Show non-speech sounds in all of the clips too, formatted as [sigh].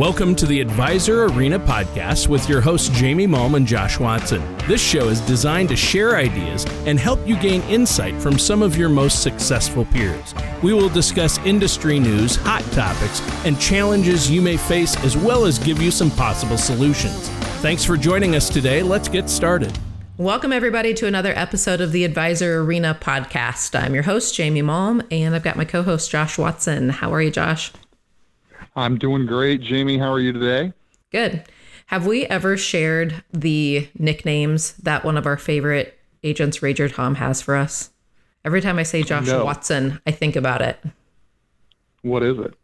Welcome to the Advisor Arena podcast with your hosts Jamie Malm and Josh Watson. This show is designed to share ideas and help you gain insight from some of your most successful peers. We will discuss industry news, hot topics, and challenges you may face, as well as give you some possible solutions. Thanks for joining us today. Let's get started. Welcome, everybody, to another episode of the Advisor Arena podcast. I'm your host, Jamie Malm, and I've got my co host, Josh Watson. How are you, Josh? I'm doing great. Jamie, how are you today? Good. Have we ever shared the nicknames that one of our favorite agents, Ranger Tom, has for us? Every time I say Josh no. Watson, I think about it. What is it?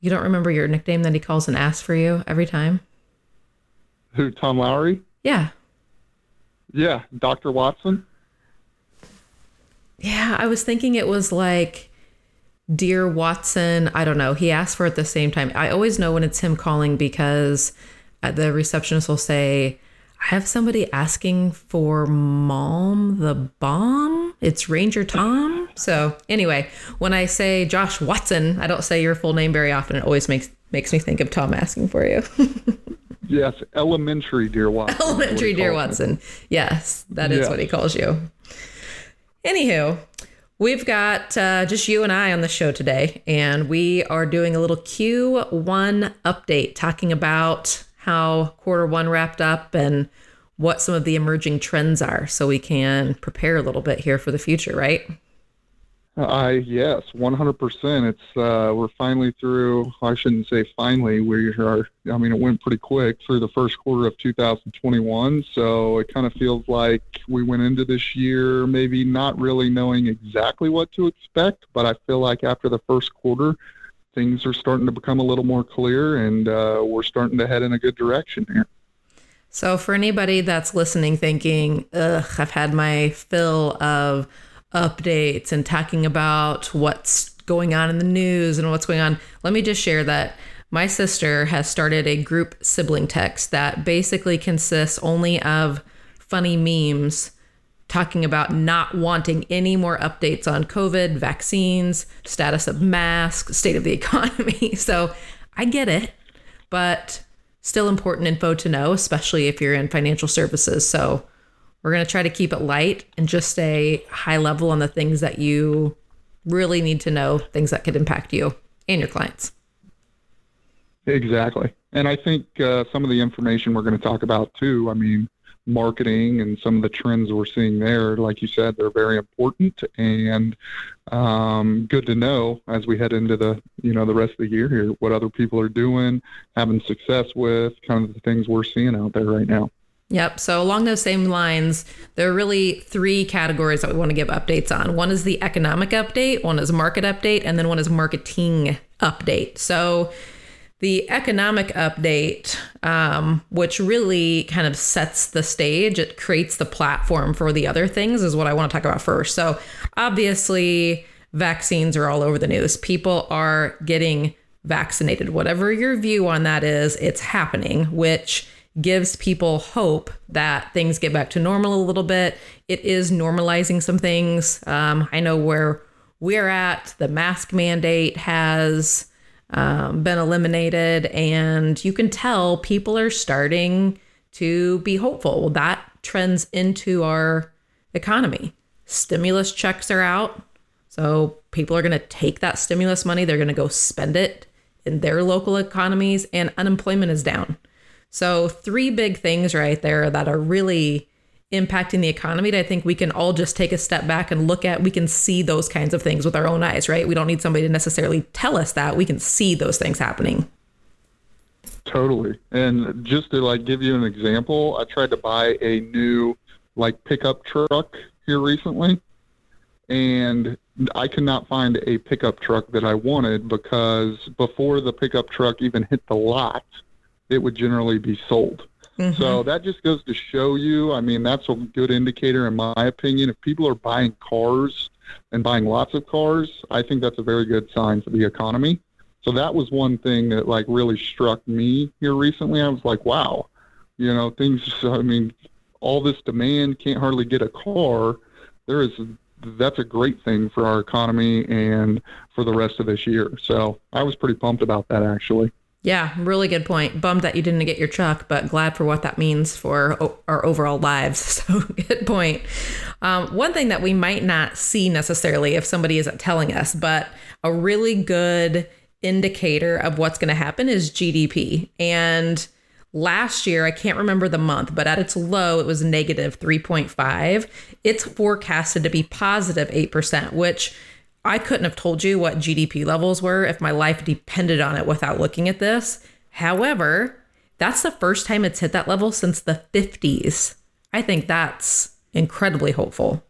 You don't remember your nickname that he calls an ass for you every time? Who, Tom Lowry? Yeah. Yeah, Dr. Watson. Yeah, I was thinking it was like Dear Watson. I don't know. He asked for it at the same time. I always know when it's him calling because uh, the receptionist will say, I have somebody asking for Mom the Bomb. It's Ranger Tom. So anyway, when I say Josh Watson, I don't say your full name very often. It always makes makes me think of Tom asking for you. [laughs] Yes, elementary, dear Watson. [laughs] Elementary, dear Watson. Me. Yes, that is yes. what he calls you. Anywho, we've got uh, just you and I on the show today, and we are doing a little Q1 update talking about how quarter one wrapped up and what some of the emerging trends are so we can prepare a little bit here for the future, right? I yes, one hundred percent. It's uh, we're finally through. I shouldn't say finally. We are. I mean, it went pretty quick through the first quarter of 2021. So it kind of feels like we went into this year maybe not really knowing exactly what to expect. But I feel like after the first quarter, things are starting to become a little more clear, and uh, we're starting to head in a good direction here. So for anybody that's listening, thinking, "Ugh, I've had my fill of." Updates and talking about what's going on in the news and what's going on, let me just share that my sister has started a group sibling text that basically consists only of funny memes talking about not wanting any more updates on COVID, vaccines, status of masks, state of the [laughs] economy. So I get it, but still important info to know, especially if you're in financial services. So we're going to try to keep it light and just stay high level on the things that you really need to know, things that could impact you and your clients. Exactly. And I think uh, some of the information we're going to talk about too, I mean, marketing and some of the trends we're seeing there, like you said, they're very important and um, good to know as we head into the, you know, the rest of the year here, what other people are doing, having success with, kind of the things we're seeing out there right now. Yep. So along those same lines, there are really three categories that we want to give updates on. One is the economic update, one is market update, and then one is marketing update. So the economic update, um, which really kind of sets the stage, it creates the platform for the other things, is what I want to talk about first. So obviously, vaccines are all over the news. People are getting vaccinated. Whatever your view on that is, it's happening, which gives people hope that things get back to normal a little bit. It is normalizing some things. Um, I know where we're at, the mask mandate has um, been eliminated, and you can tell people are starting to be hopeful. That trends into our economy. Stimulus checks are out. So people are going to take that stimulus money, they're going to go spend it in their local economies, and unemployment is down. So, three big things right there that are really impacting the economy that I think we can all just take a step back and look at. We can see those kinds of things with our own eyes, right? We don't need somebody to necessarily tell us that. We can see those things happening. Totally. And just to like give you an example, I tried to buy a new like pickup truck here recently and I could not find a pickup truck that I wanted because before the pickup truck even hit the lot, it would generally be sold. Mm-hmm. So that just goes to show you. I mean, that's a good indicator, in my opinion. If people are buying cars and buying lots of cars, I think that's a very good sign for the economy. So that was one thing that like really struck me here recently. I was like, wow, you know, things. [laughs] I mean, all this demand can't hardly get a car. There is that's a great thing for our economy and for the rest of this year. So I was pretty pumped about that actually. Yeah, really good point. Bummed that you didn't get your truck, but glad for what that means for o- our overall lives. [laughs] So, good point. Um, one thing that we might not see necessarily if somebody isn't telling us, but a really good indicator of what's going to happen is GDP. And last year, I can't remember the month, but at its low, it was negative 3.5. It's forecasted to be positive 8%, which I couldn't have told you what GDP levels were if my life depended on it without looking at this. However, that's the first time it's hit that level since the 50s. I think that's incredibly hopeful.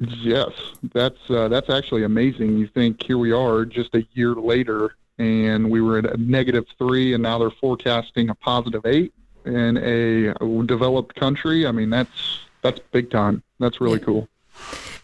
Yes, that's uh, that's actually amazing. You think here we are just a year later, and we were at a negative three, and now they're forecasting a positive eight in a developed country. I mean, that's that's big time. That's really cool.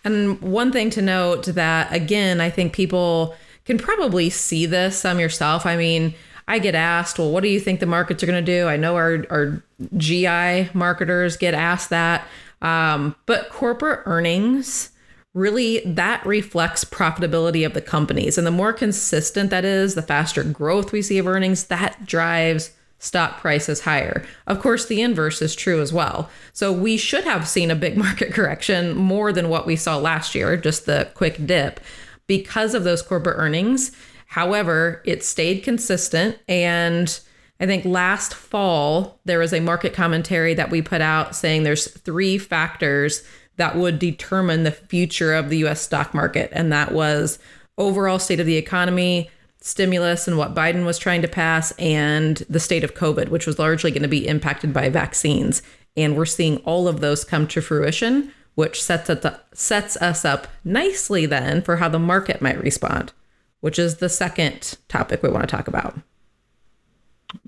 And one thing to note that again, I think people can probably see this some yourself. I mean, I get asked, well, what do you think the markets are going to do? I know our, our GI marketers get asked that. Um, but corporate earnings really that reflects profitability of the companies. And the more consistent that is, the faster growth we see of earnings, that drives stock prices higher. Of course, the inverse is true as well. So we should have seen a big [laughs] market correction more than what we saw last year, just the quick dip because of those corporate earnings. However, it stayed consistent. And I think last fall, there was a market commentary that we put out saying there's three factors that would determine the future of the US stock market. And that was overall state of the economy, stimulus and what Biden was trying to pass, and the state of COVID, which was largely going to be impacted by vaccines. And we're seeing all of those come to fruition, which sets us up, sets us up nicely then for how the market might respond, which is the second topic we want to talk about.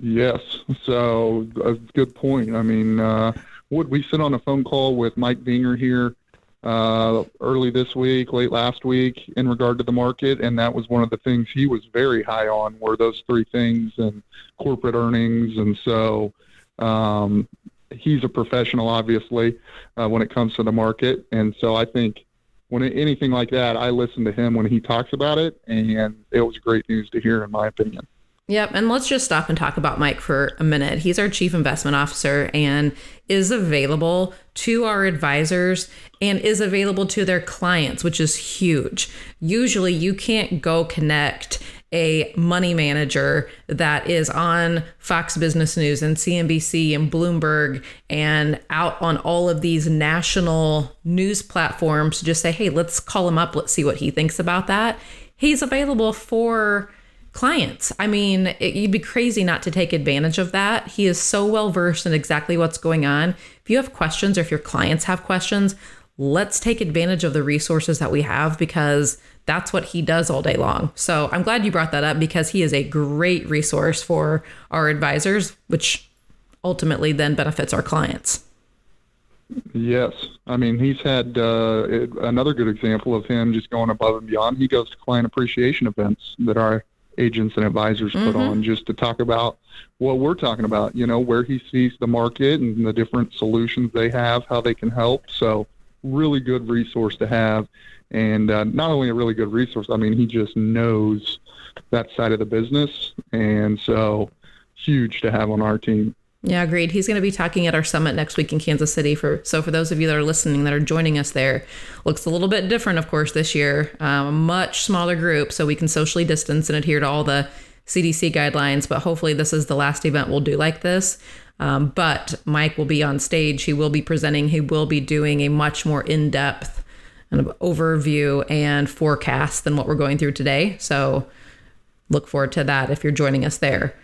Yes. So, a good point. I mean, uh, would we sit on a phone call with Mike Binger here uh, early this week, late last week, in regard to the market, and that was one of the things he was very high on were those three things and corporate earnings, and so um, he's a professional, obviously, uh, when it comes to the market, and so I think when it, anything like that, I listen to him when he talks about it, and it was great news to hear, in my opinion. Yep. And let's just stop and talk about Mike for a minute. He's our chief investment officer and is available to our advisors and is available to their clients, which is huge. Usually, you can't go connect a money manager that is on Fox Business News and CNBC and Bloomberg and out on all of these national news platforms to just say, hey, let's call him up. Let's see what he thinks about that. He's available for clients. I mean, it, you'd be crazy not to take advantage of that. He is so well versed in exactly what's going on. If you have questions or if your clients have questions, let's take advantage of the resources that we have because that's what he does all day long. So I'm glad you brought that up because he is a great resource for our advisors, which ultimately then benefits our clients. Yes. I mean, he's had uh, another good example of him just going above and beyond. He goes to client appreciation events that our agents and advisors mm-hmm. put on just to talk about what we're talking about, you know, where he sees the market and the different solutions they have, how they can help. So, really good resource to have. And uh, not only a really good resource, I mean, he just knows that side of the business. And so, huge to have on our team. Yeah, agreed. He's going to be talking at our summit next week in Kansas City. For so for those of you that are listening that are joining us there, looks a little bit different, of course, this year. Um, much smaller group, so we can socially distance and adhere to all the CDC guidelines. But hopefully, this is the last event we'll do like this. Um, but Mike will be on stage. He will be presenting. He will be doing a much more in depth kind of overview and forecast than what we're going through today. So look forward to that if you're joining us there.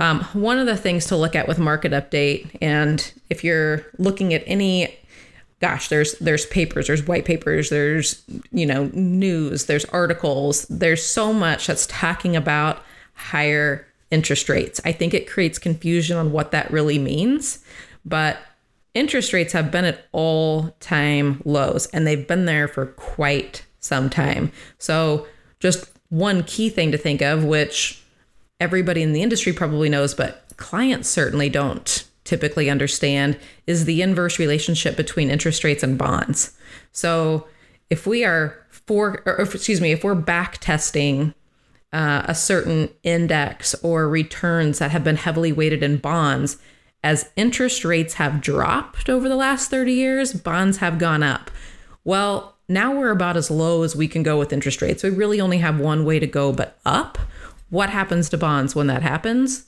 Um, one of the things to look at with market update, and if you're looking at any, gosh, there's there's papers, there's white papers, there's you know news, there's articles, there's so much that's talking about higher interest rates. I think it creates confusion on what that really means, but interest rates have been at all time lows, and they've been there for quite some time. So just one key thing to think of, which everybody in the industry probably knows, but clients certainly don't typically understand, is the inverse relationship between interest rates and bonds. So if we are for, or excuse me, if we're back testing uh, a certain index or returns that have been heavily weighted in bonds. As interest rates have dropped over the last 30 years, bonds have gone up. Well, now we're about as low as we can go with interest rates. We really only have one way to go, but up. What happens to bonds when that happens?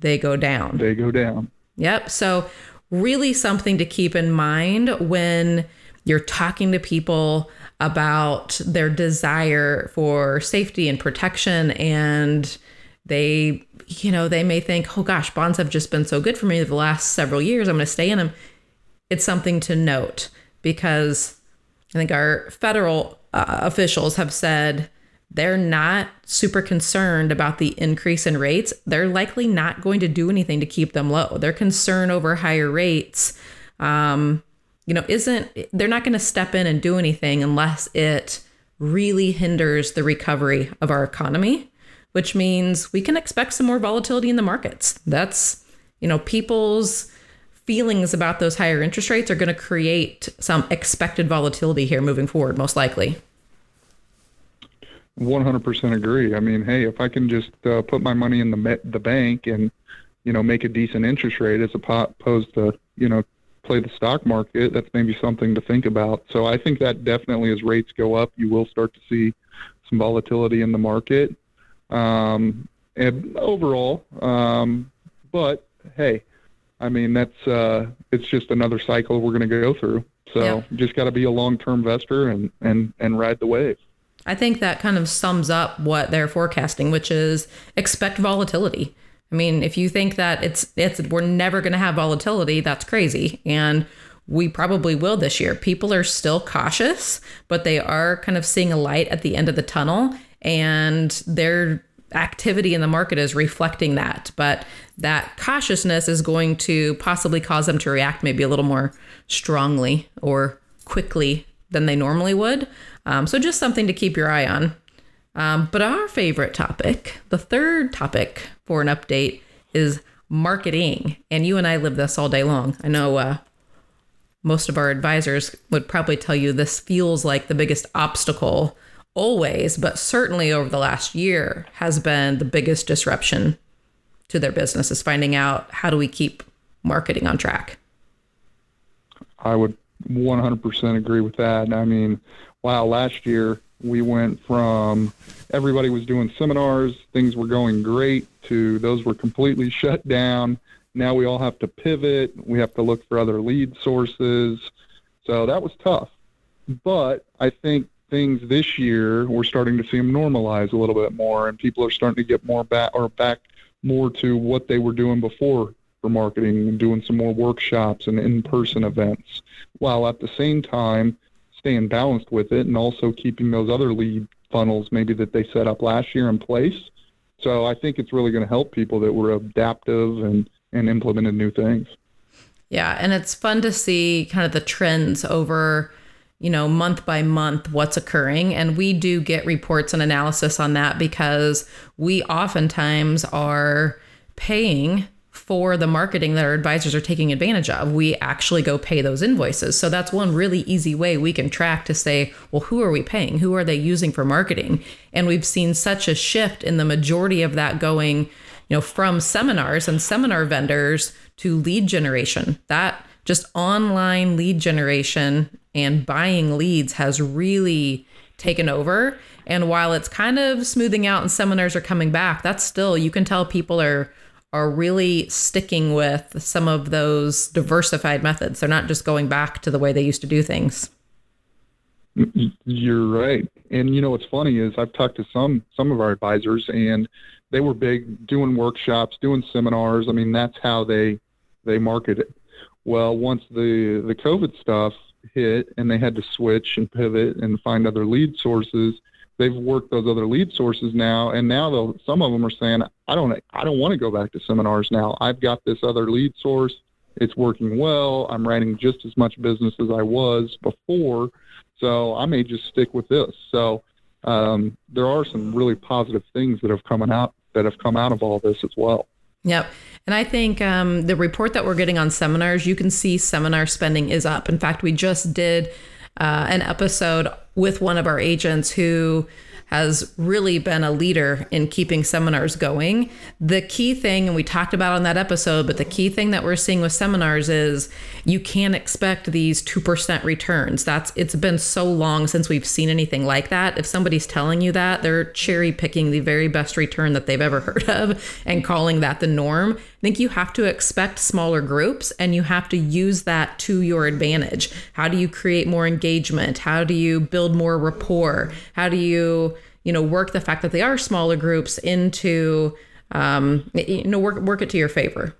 They go down. They go down. Yep. So, really something to keep in mind when you're talking to people about their desire for safety and protection and they you know they may think oh gosh bonds have just been so good for me the last several years i'm going to stay in them it's something to note because i think our federal uh, officials have said they're not super concerned about the increase in rates they're likely not going to do anything to keep them low their concern over higher rates um, you know, isn't they're not going to step in and do anything unless it really hinders the recovery of our economy, which means we can expect some more volatility in the markets. That's, you know, people's feelings about those higher interest rates are going to create some expected volatility here moving forward, most likely. 100% agree. I mean, hey, if I can just uh, put my money in the the bank and you know make a decent interest rate as opposed to you know play the stock market, that's maybe something to think about. So I think that definitely as rates go up, you will start to see some volatility in the market. Um, and overall, um, but hey, I mean that's uh, it's just another cycle we're going to go through. So yeah. you just got to be a long-term investor and and and ride the wave. I think that kind of sums up what they're forecasting, which is expect volatility. I mean, if you think that it's it's we're never going to have volatility, that's crazy. And we probably will this year. People are still cautious, but they are kind of seeing a light at the end of the tunnel and their activity in the market is reflecting that. But that cautiousness is going to possibly cause them to react maybe a little more strongly or quickly than they normally would. Um, so just something to keep your eye on. Um, but our favorite topic, the third topic for an update, is marketing. And you and I live this all day long. I know uh, most of our advisors would probably tell you this feels like the biggest obstacle always, but certainly over the last year has been the biggest disruption to their business is finding out how do we keep marketing on track. I would 100% agree with that. I mean, wow, last year we went from everybody was doing seminars, things were going great, to those were completely [laughs] shut down. Now we all have to pivot. We have to look for other lead sources. So that was tough. But I think things this year, we're starting to see them normalize a little bit more, and people are starting to get more back or back more to what they were doing before for marketing and doing some more workshops and in-person events, while at the same time staying balanced with it and also keeping those other lead funnels maybe that they set up last year in place. So I think it's really going to help people that were adaptive and, and implemented new things. Yeah. And it's fun to see kind of the trends over, you know, month by month, what's occurring. And we do get reports and analysis on that because we oftentimes are paying for the marketing that our advisors are taking advantage of. We actually go pay those invoices. So that's one really easy way we can track to say, well, who are we paying? Who are they using for marketing? And we've seen such a shift in the majority of that going, you know, from seminars and seminar vendors to lead generation. That just online lead generation and buying leads has really taken over. And while it's kind of smoothing out and seminars are coming back, that's still, you can tell people are are really sticking with some of those diversified methods. They're not just going back to the way they used to do things. You're right. And you know what's funny is I've talked to some some of our advisors and they were big doing workshops, doing seminars. I mean, that's how they they market it. Well, once the the COVID stuff hit and they had to switch and pivot and find other lead sources, they've worked those other lead sources now, and now some of them are saying, "I don't, I don't want to go back to seminars now. I've got this other lead source. It's working well. I'm writing just as much business as I was before, so I may just stick with this." So um, there are some really positive things that have come out that have come out of all this as well. Yep. And I think um, the report that we're getting on seminars, you can see seminar spending is up. In fact, we just did uh, an episode with one of our agents who has really been a leader in keeping seminars going. The key thing, and we talked about on that episode, but the key thing that we're seeing with seminars is you can't expect these 2% returns. That's it's been so long since we've seen anything like that. If somebody's telling you that, they're cherry picking the very best return that they've ever [laughs] heard of and calling that the norm. I think you have to expect smaller groups and you have to use that to your advantage. How do you create more engagement? How do you build more rapport? How do you, you know, work the fact that they are smaller groups into, um, you know, work work it to your favor.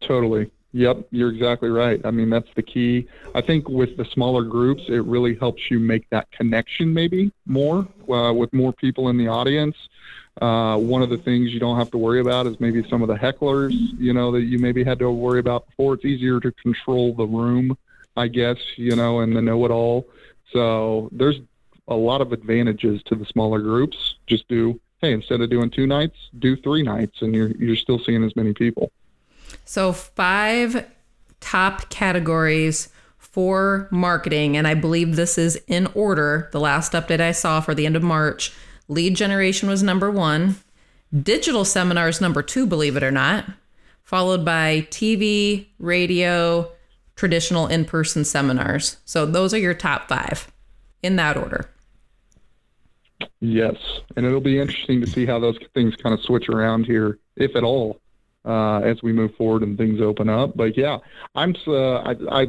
Totally. Yep, you're exactly right. I mean, that's the key. I think with the smaller groups, it really helps you make that connection maybe more uh, with more people in the audience. Uh, one of the things you don't have to worry about is maybe some of the hecklers, you know, that you maybe had to worry about before. It's easier to control the room, I guess, you know, and the know it all. So there's a lot of advantages to the smaller groups. Just do, hey, instead of doing two nights, do three nights, and you're, you're still seeing as many people. So, five top categories for marketing, and I believe this is in order. The last update I saw for the end of March lead generation was number one, digital seminars, number two, believe it or not, followed by TV, radio, traditional in person seminars. So, those are your top five in that order. Yes, and it'll be interesting to see how those things kind of switch around here, if at all, uh, as we move forward and things open up. But yeah, I'm uh, I, I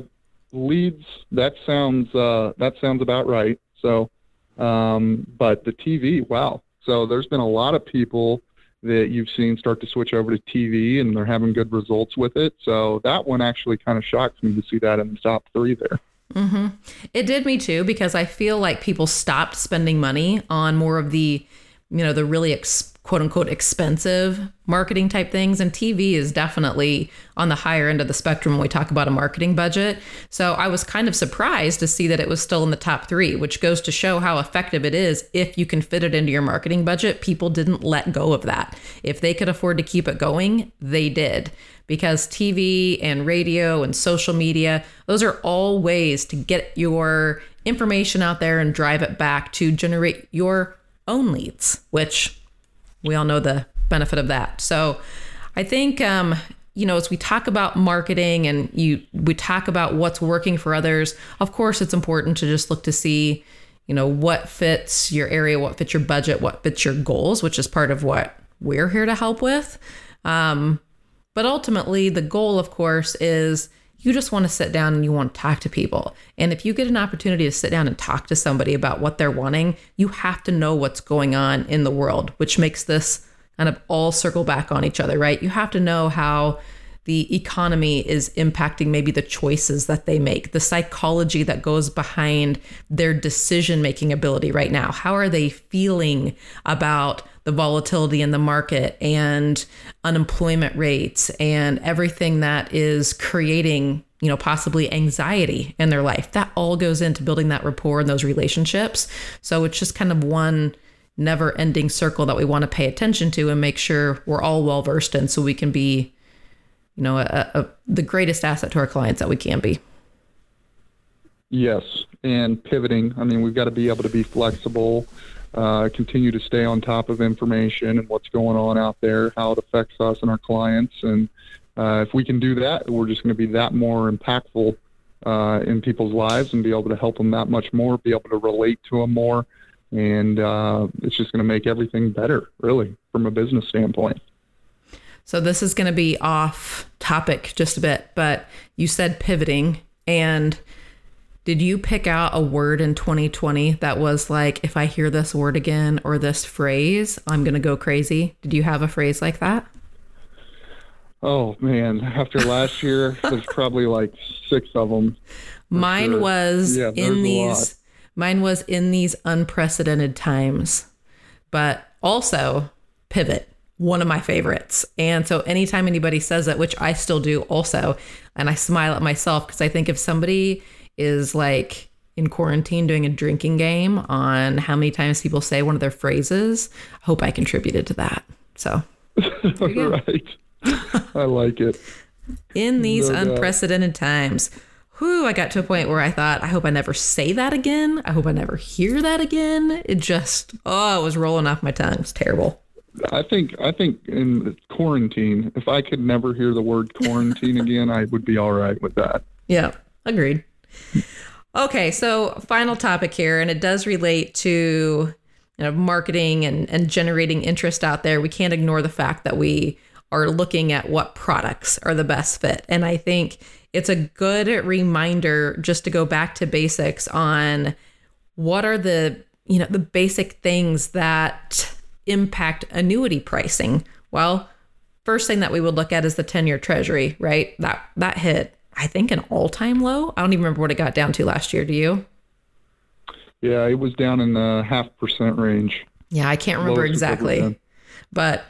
leads. That sounds uh, that sounds about right. So, um, but the TV, wow. So there's been a lot of people that you've seen start to switch over to TV, and they're having good results with it. So that one actually kind of shocks me to see that in the top three there. Mm-hmm. It did me too because I feel like people stopped spending money on more of the, you know, the really ex- quote unquote expensive marketing type things. And TV is definitely on the higher end of the spectrum when we talk about a marketing budget. So I was kind of surprised to see that it was still in the top three, which goes to show how effective it is if you can fit it into your marketing budget. People didn't let go of that. If they could afford to keep it going, they did. Because TV and radio and social media, those are all ways to get your information out there and drive it back to generate your own leads, which we all know the benefit of that. So I think, um, you know, as we talk about marketing and you we talk about what's working for others, of course it's important to just look to see, you know, what fits your area, what fits your budget, what fits your goals, which is part of what we're here to help with. Um, but ultimately, the goal, of course, is you just want to sit down and you want to talk to people. And if you get an opportunity to sit down and talk to somebody about what they're wanting, you have to know what's going on in the world, which makes this kind of all circle back on each other, right? You have to know how the economy is impacting maybe the choices that they make, the psychology that goes behind their decision making ability right now. How are they feeling about the volatility in the market and unemployment rates and everything that is creating, you know, possibly anxiety in their life? That all goes into building that rapport and those relationships. So it's just kind of one never ending circle that we want to pay attention to and make sure we're all well versed in so we can be you know, a, a, the greatest asset to our clients that we can be. Yes, and pivoting. I mean, we've got to be able to be flexible, uh, continue to stay on top of information and what's going on out there, how it affects us and our clients. And uh, if we can do that, we're just going to be that more impactful uh, in people's lives and be able to help them that much more, be able to relate to them more. And uh, it's just going to make everything better, really, from a business standpoint. So this is going to be off topic just a bit, but you said pivoting and did you pick out a word in 2020 that was like if I hear this word again or this phrase, I'm going to go crazy? Did you have a phrase like that? Oh man, after last year, [laughs] there's probably like 6 of them. Mine sure. was yeah, in these mine was in these unprecedented times. But also pivot one of my favorites. And so anytime anybody says it, which I still do also, and I smile at myself because I think if somebody is like in quarantine doing a drinking game on how many times people say one of their phrases, I hope I contributed to that. So, [laughs] right. I like it. In these no unprecedented times, whew, I got to a point where I thought, I hope I never say that again. I hope I never hear that again. It just, oh, it was rolling off my tongue. It was terrible. I think I think in quarantine, if I could never hear the word quarantine again, I would be all right with that. Yeah, agreed. Okay, so final topic here, and it does relate to you know marketing and, and generating interest out there. We can't ignore the fact that we are looking at what products are the best fit. And I think it's a good reminder just to go back to basics on what are the you know the basic things that impact annuity pricing? Well, first thing that we would look at is the 10-year treasury, right? That that hit I think an all-time low. I don't even remember what it got down to last year, do you? Yeah, it was down in the half percent range. Yeah, I can't remember exactly. But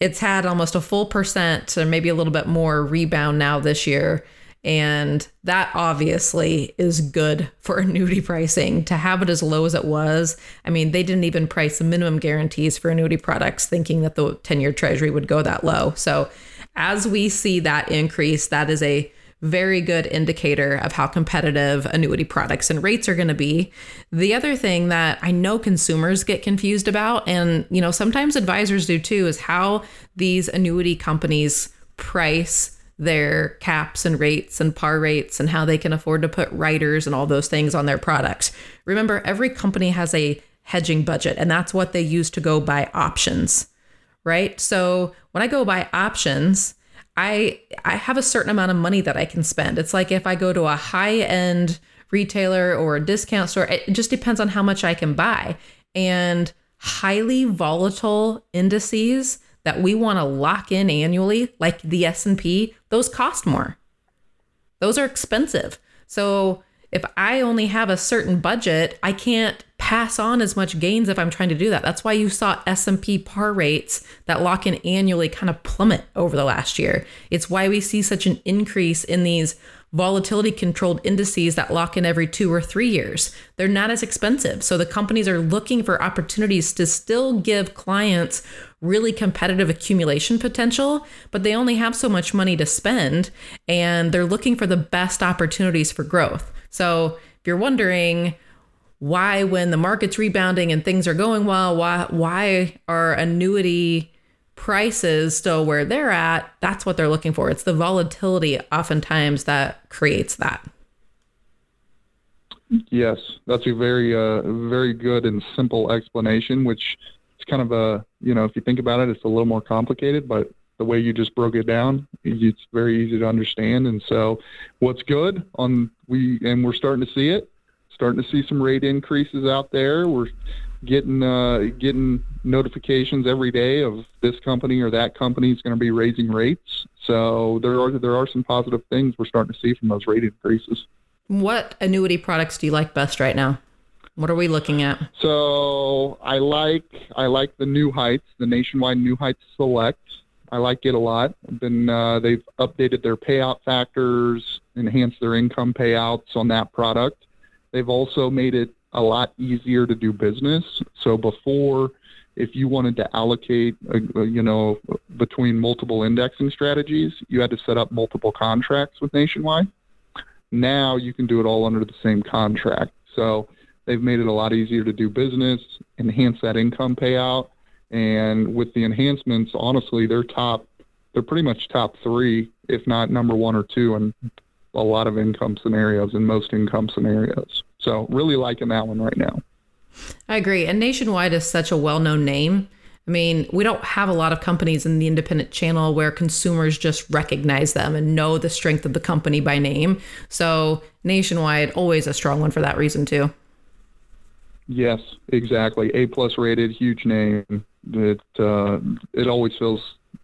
it's had almost a full percent or maybe a little bit more rebound now this year. And that obviously is good for [laughs] annuity pricing to have it as low as it was. I mean, they didn't even price the minimum guarantees for annuity products thinking that the 10 year treasury would go that low. So, as we see that increase, that is a very good indicator of how competitive annuity products and rates are going to be. The other thing that I know consumers get confused about and you know sometimes advisors do too is how these annuity companies price their caps and rates and par rates and how they can afford to put writers and all those things on their products. Remember, every company has a hedging budget, and that's what they use to go buy options, right? So when I go buy options, I I have a certain amount of money that I can spend. It's like if I go to a high end retailer or a discount store, it just depends on how much I can buy. And highly volatile indices that we want to lock in annually, like the S&P, those cost more. Those are expensive. So if I only have a certain budget, I can't pass on as much gains if I'm trying to do that. That's why you saw S&P par rates that lock in annually kind of plummet over the last year. It's why we see such an increase in these volatility controlled indices that lock in every 2 or 3 years. They're not as expensive. So the companies are looking for opportunities to still give clients really competitive accumulation potential, but they only have so much money to spend and they're looking for the best opportunities for growth. So if you're wondering why when the market's rebounding and things are going well, why why are annuity prices still where they're at? That's what they're looking for. It's the volatility oftentimes that creates that. Yes, that's a very uh, very good and simple explanation, which it's kind of a you know if you think about it, it's a little more complicated, but the way you just broke it down, it's very easy to understand. And so, what's good on we and we're starting to see it, starting to see some rate increases out there. We're getting uh, getting notifications every day of this company or that company is going to be raising rates. So there are there are some positive things we're starting to see from those rate increases. What annuity products do you like best right now? What are we looking at? So I like I like the New Heights, the Nationwide New Heights Select. I like it a lot. Then uh, they've updated their payout factors, enhanced their income payouts on that product. They've also made it a lot easier to do business. So before, if you wanted to allocate, uh, you know, between multiple indexing strategies, you had to set up multiple contracts with Nationwide. Now you can do it all under the same contract. So they've made it a lot easier to do business, enhance that income payout, and with the enhancements, honestly, they're top. They're pretty much top three, if not number one or two, in a lot of income scenarios in most income scenarios. So really liking that one right now. I agree. And Nationwide is such a well-known name. I mean, we don't have a lot of companies in the independent channel where consumers just recognize them and know the strength of the company by name. So, Nationwide always a strong one for that reason too. Yes, exactly. A plus rated, huge name. It uh, it always feels,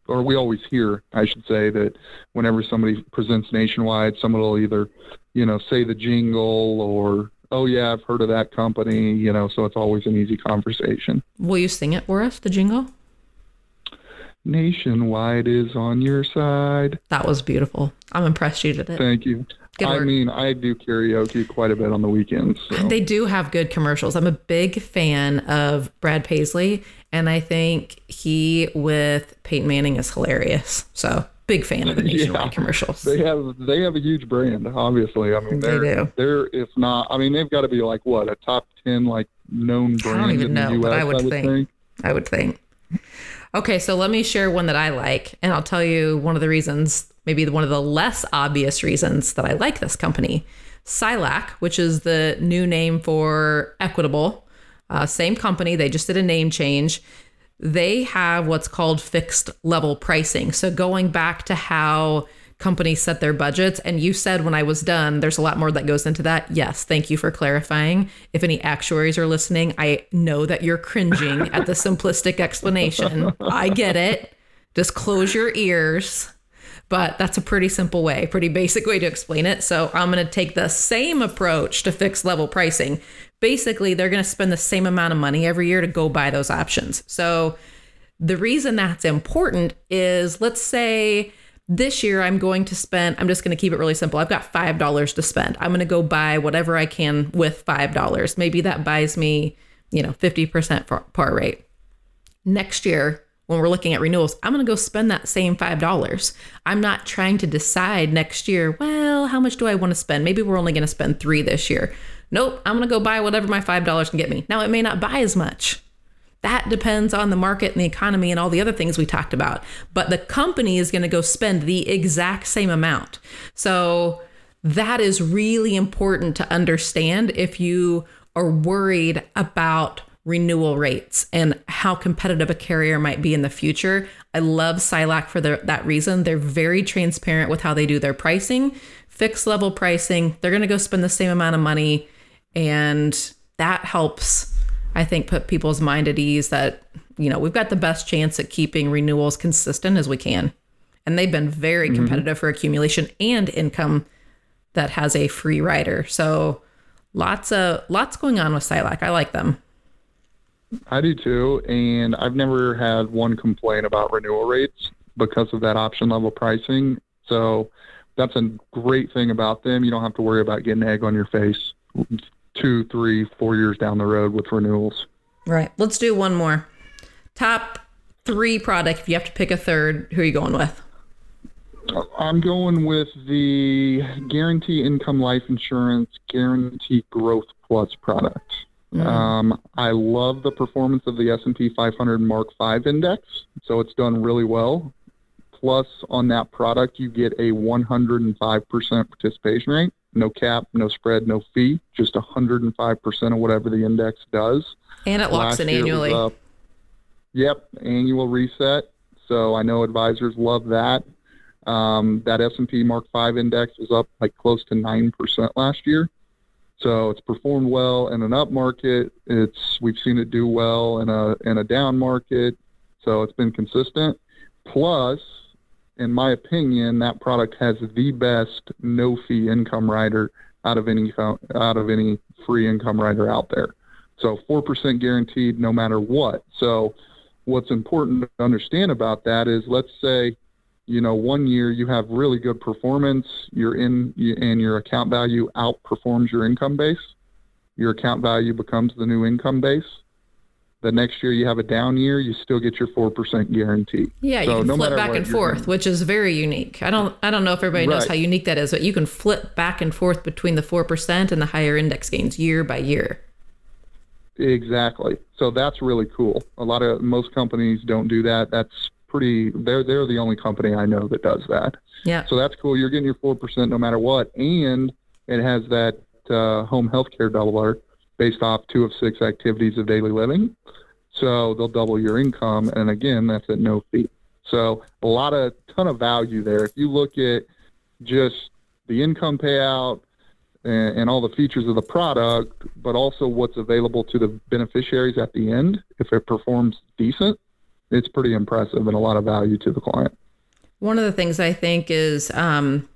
or we always hear, I should say, that whenever somebody presents Nationwide, someone will either, you know, say the jingle or oh yeah, I've heard of that company, you know, so it's always an easy conversation. Will you sing it for us, the jingle? Nationwide is on your side. That was beautiful. I'm impressed you did it. Thank you. Good I mean, I do karaoke quite a bit on the weekends. So. They do have good commercials. I'm a big fan of Brad Paisley, and I think he with Peyton Manning is hilarious. So Big fan of the [laughs] nationwide Yeah. commercials. They have they have a huge brand, obviously. I mean, They they're do. they're if not, I mean, they've got to be like what a top ten like known brand. I don't even in know, U.S. but I would think. think. I would think. Okay, so let me share one that I like, and I'll tell you one of the reasons, maybe one of the less obvious reasons that I like this company. Silac, which is the new name for Equitable, uh, same company, they just did a name change. They have what's called fixed level pricing. So going back to how companies set their budgets, and you said when I was done, there's a lot more that goes into that. Yes, thank you for clarifying. If any actuaries are listening, I know that you're cringing at the [laughs] simplistic explanation. I get it. Just close your ears. But that's a pretty simple way, pretty basic way to explain it. So I'm going to take the same approach to fixed level pricing. Basically, they're going to spend the same amount of money every year to go buy those options. So the reason that's important is let's say this year I'm going to spend, I'm just going to keep it really simple. I've got $5 to spend. I'm going to go buy whatever I can with $5. Maybe that buys me, you know, 50% par- par rate next year when we're looking at renewals i'm going to go spend that same $5 i'm not trying to decide next year well how much do i want to spend? Maybe we're only going to spend 3 this year. Nope i'm going to go buy whatever my $5 can get me. Now it may not buy as much. That depends on the market and the economy and all the other things we talked about but the company is going to go spend the exact same amount. So that is really important to understand if you are worried about renewal rates and how competitive a carrier might be in the future. I love Silac for their, that reason. They're very transparent with how they do their pricing, fixed level pricing. They're going to go spend the same amount of money. And that helps, I think, put people's mind at ease that, you know, we've got the best chance at keeping renewals consistent as we can. And they've been very mm-hmm. competitive for accumulation and income that has a free rider. So lots of lots going on with Silac. I like them. I do too, and I've never had one complaint about renewal rates because of that option level pricing. So that's a great thing about them. You don't have to worry about getting egg on your face two, three, four years down the road with renewals. Right. Let's do one more. Top three product. If you have to pick a third, who are you going with? I'm going with the Guaranty Income Life Insurance Guaranty Growth Plus product. Um, I love the performance of the S&P 500 MARC 5 index, so it's done really well. Plus, on that product, you get a 105% participation rate. No cap, no spread, no fee, just 105% of whatever the index does. And it locks Last in was annually. yep, annual reset. So I know advisors love that. Um, that S&P MARC 5 index was up like close to nine percent last year. So it's performed well in an up market. It's we've seen it do well in a in a down market. So it's been consistent. Plus, in my opinion, that product has the best no fee income rider out of any out of any free income rider out there. So four percent guaranteed no matter what. So what's important to understand about that is let's say you know one year you have really good performance you're in and your account value outperforms your income base your account value becomes the new income base the next year you have a down year you still get your 4% guarantee Yeah, you can no flip back and forth, which is very unique. I don't I don't know if everybody knows Right. how unique that is, but you can flip back and forth between the 4% and the higher index gains year by year. Exactly. So that's really cool. A lot of most companies don't do that. That's pretty. They're they're the only company I know that does that. Yeah. So that's cool. You're getting your four percent no matter what, and it has that uh, home health care doubler based off two of six activities of daily living. So they'll double your income, and again, that's at no fee. So a lot of ton of value there. If you look at just the income payout and, and all the features of the product, but also what's available to the beneficiaries at the end, if it performs decent, it's pretty impressive and a lot of value to the client. One of the things I think is um,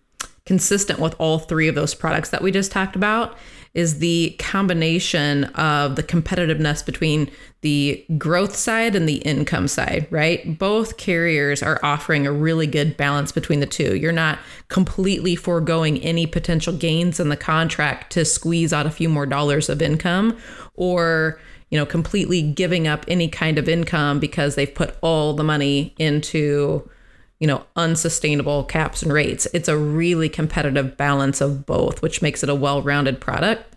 consistent with all three of those products that we just talked about is the combination of the competitiveness between the growth side and the income side, right? Both carriers are offering a really good balance between the two. You're not completely foregoing any potential gains in the contract to squeeze out a few more dollars of income or you know completely giving up any kind of income because they've put all the money into you know, unsustainable caps and rates. It's a really competitive balance of both, which makes it a well-rounded product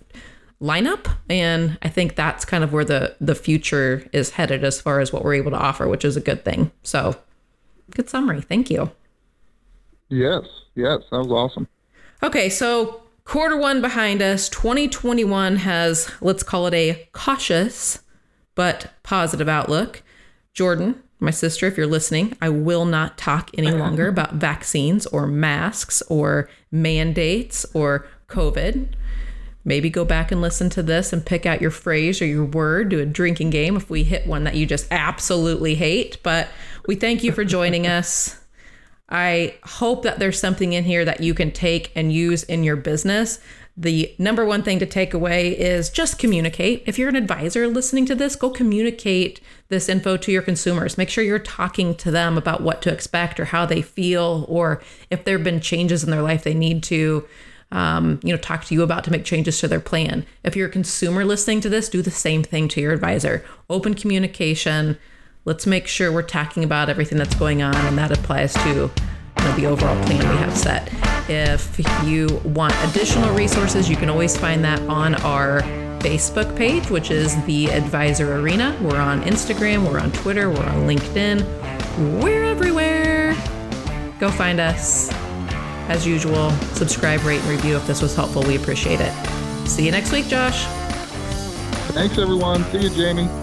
lineup. And i think that's kind of where the the future is headed as far as what we're able to offer which is a good thing. So good summary. Thank you. Yes, yes, that was awesome. okay. So quarter one behind us 2021 has let's call it a cautious but positive outlook jordan my sister if you're listening i will not talk any [laughs] longer about vaccines or masks or mandates or covid maybe go back and listen to this and pick out your phrase or your word, do a drinking game if we hit one that you just absolutely hate. But we thank you for joining [laughs] us. I hope that there's something in here that you can take and use in your business. The number one thing to take away is just communicate. If you're an advisor listening to this, go communicate this info to your consumers. Make sure you're talking to them about what to expect or how they feel, or if there have been changes in their life they need to um, you know, talk to you about to make changes to their plan. If you're a consumer listening to this, do the same thing to your advisor. Open communication. Let's make sure we're talking about everything that's going on, and that applies to you know, the overall plan we have set. If you want additional resources, you can always find that on our Facebook page, which is the Advisor Arena. We're on Instagram, we're on Twitter, we're on LinkedIn. We're everywhere. Go find us. As usual, subscribe, rate, and review if this was helpful. We appreciate it. See you next week, Josh. Thanks, everyone. See you, Jamie.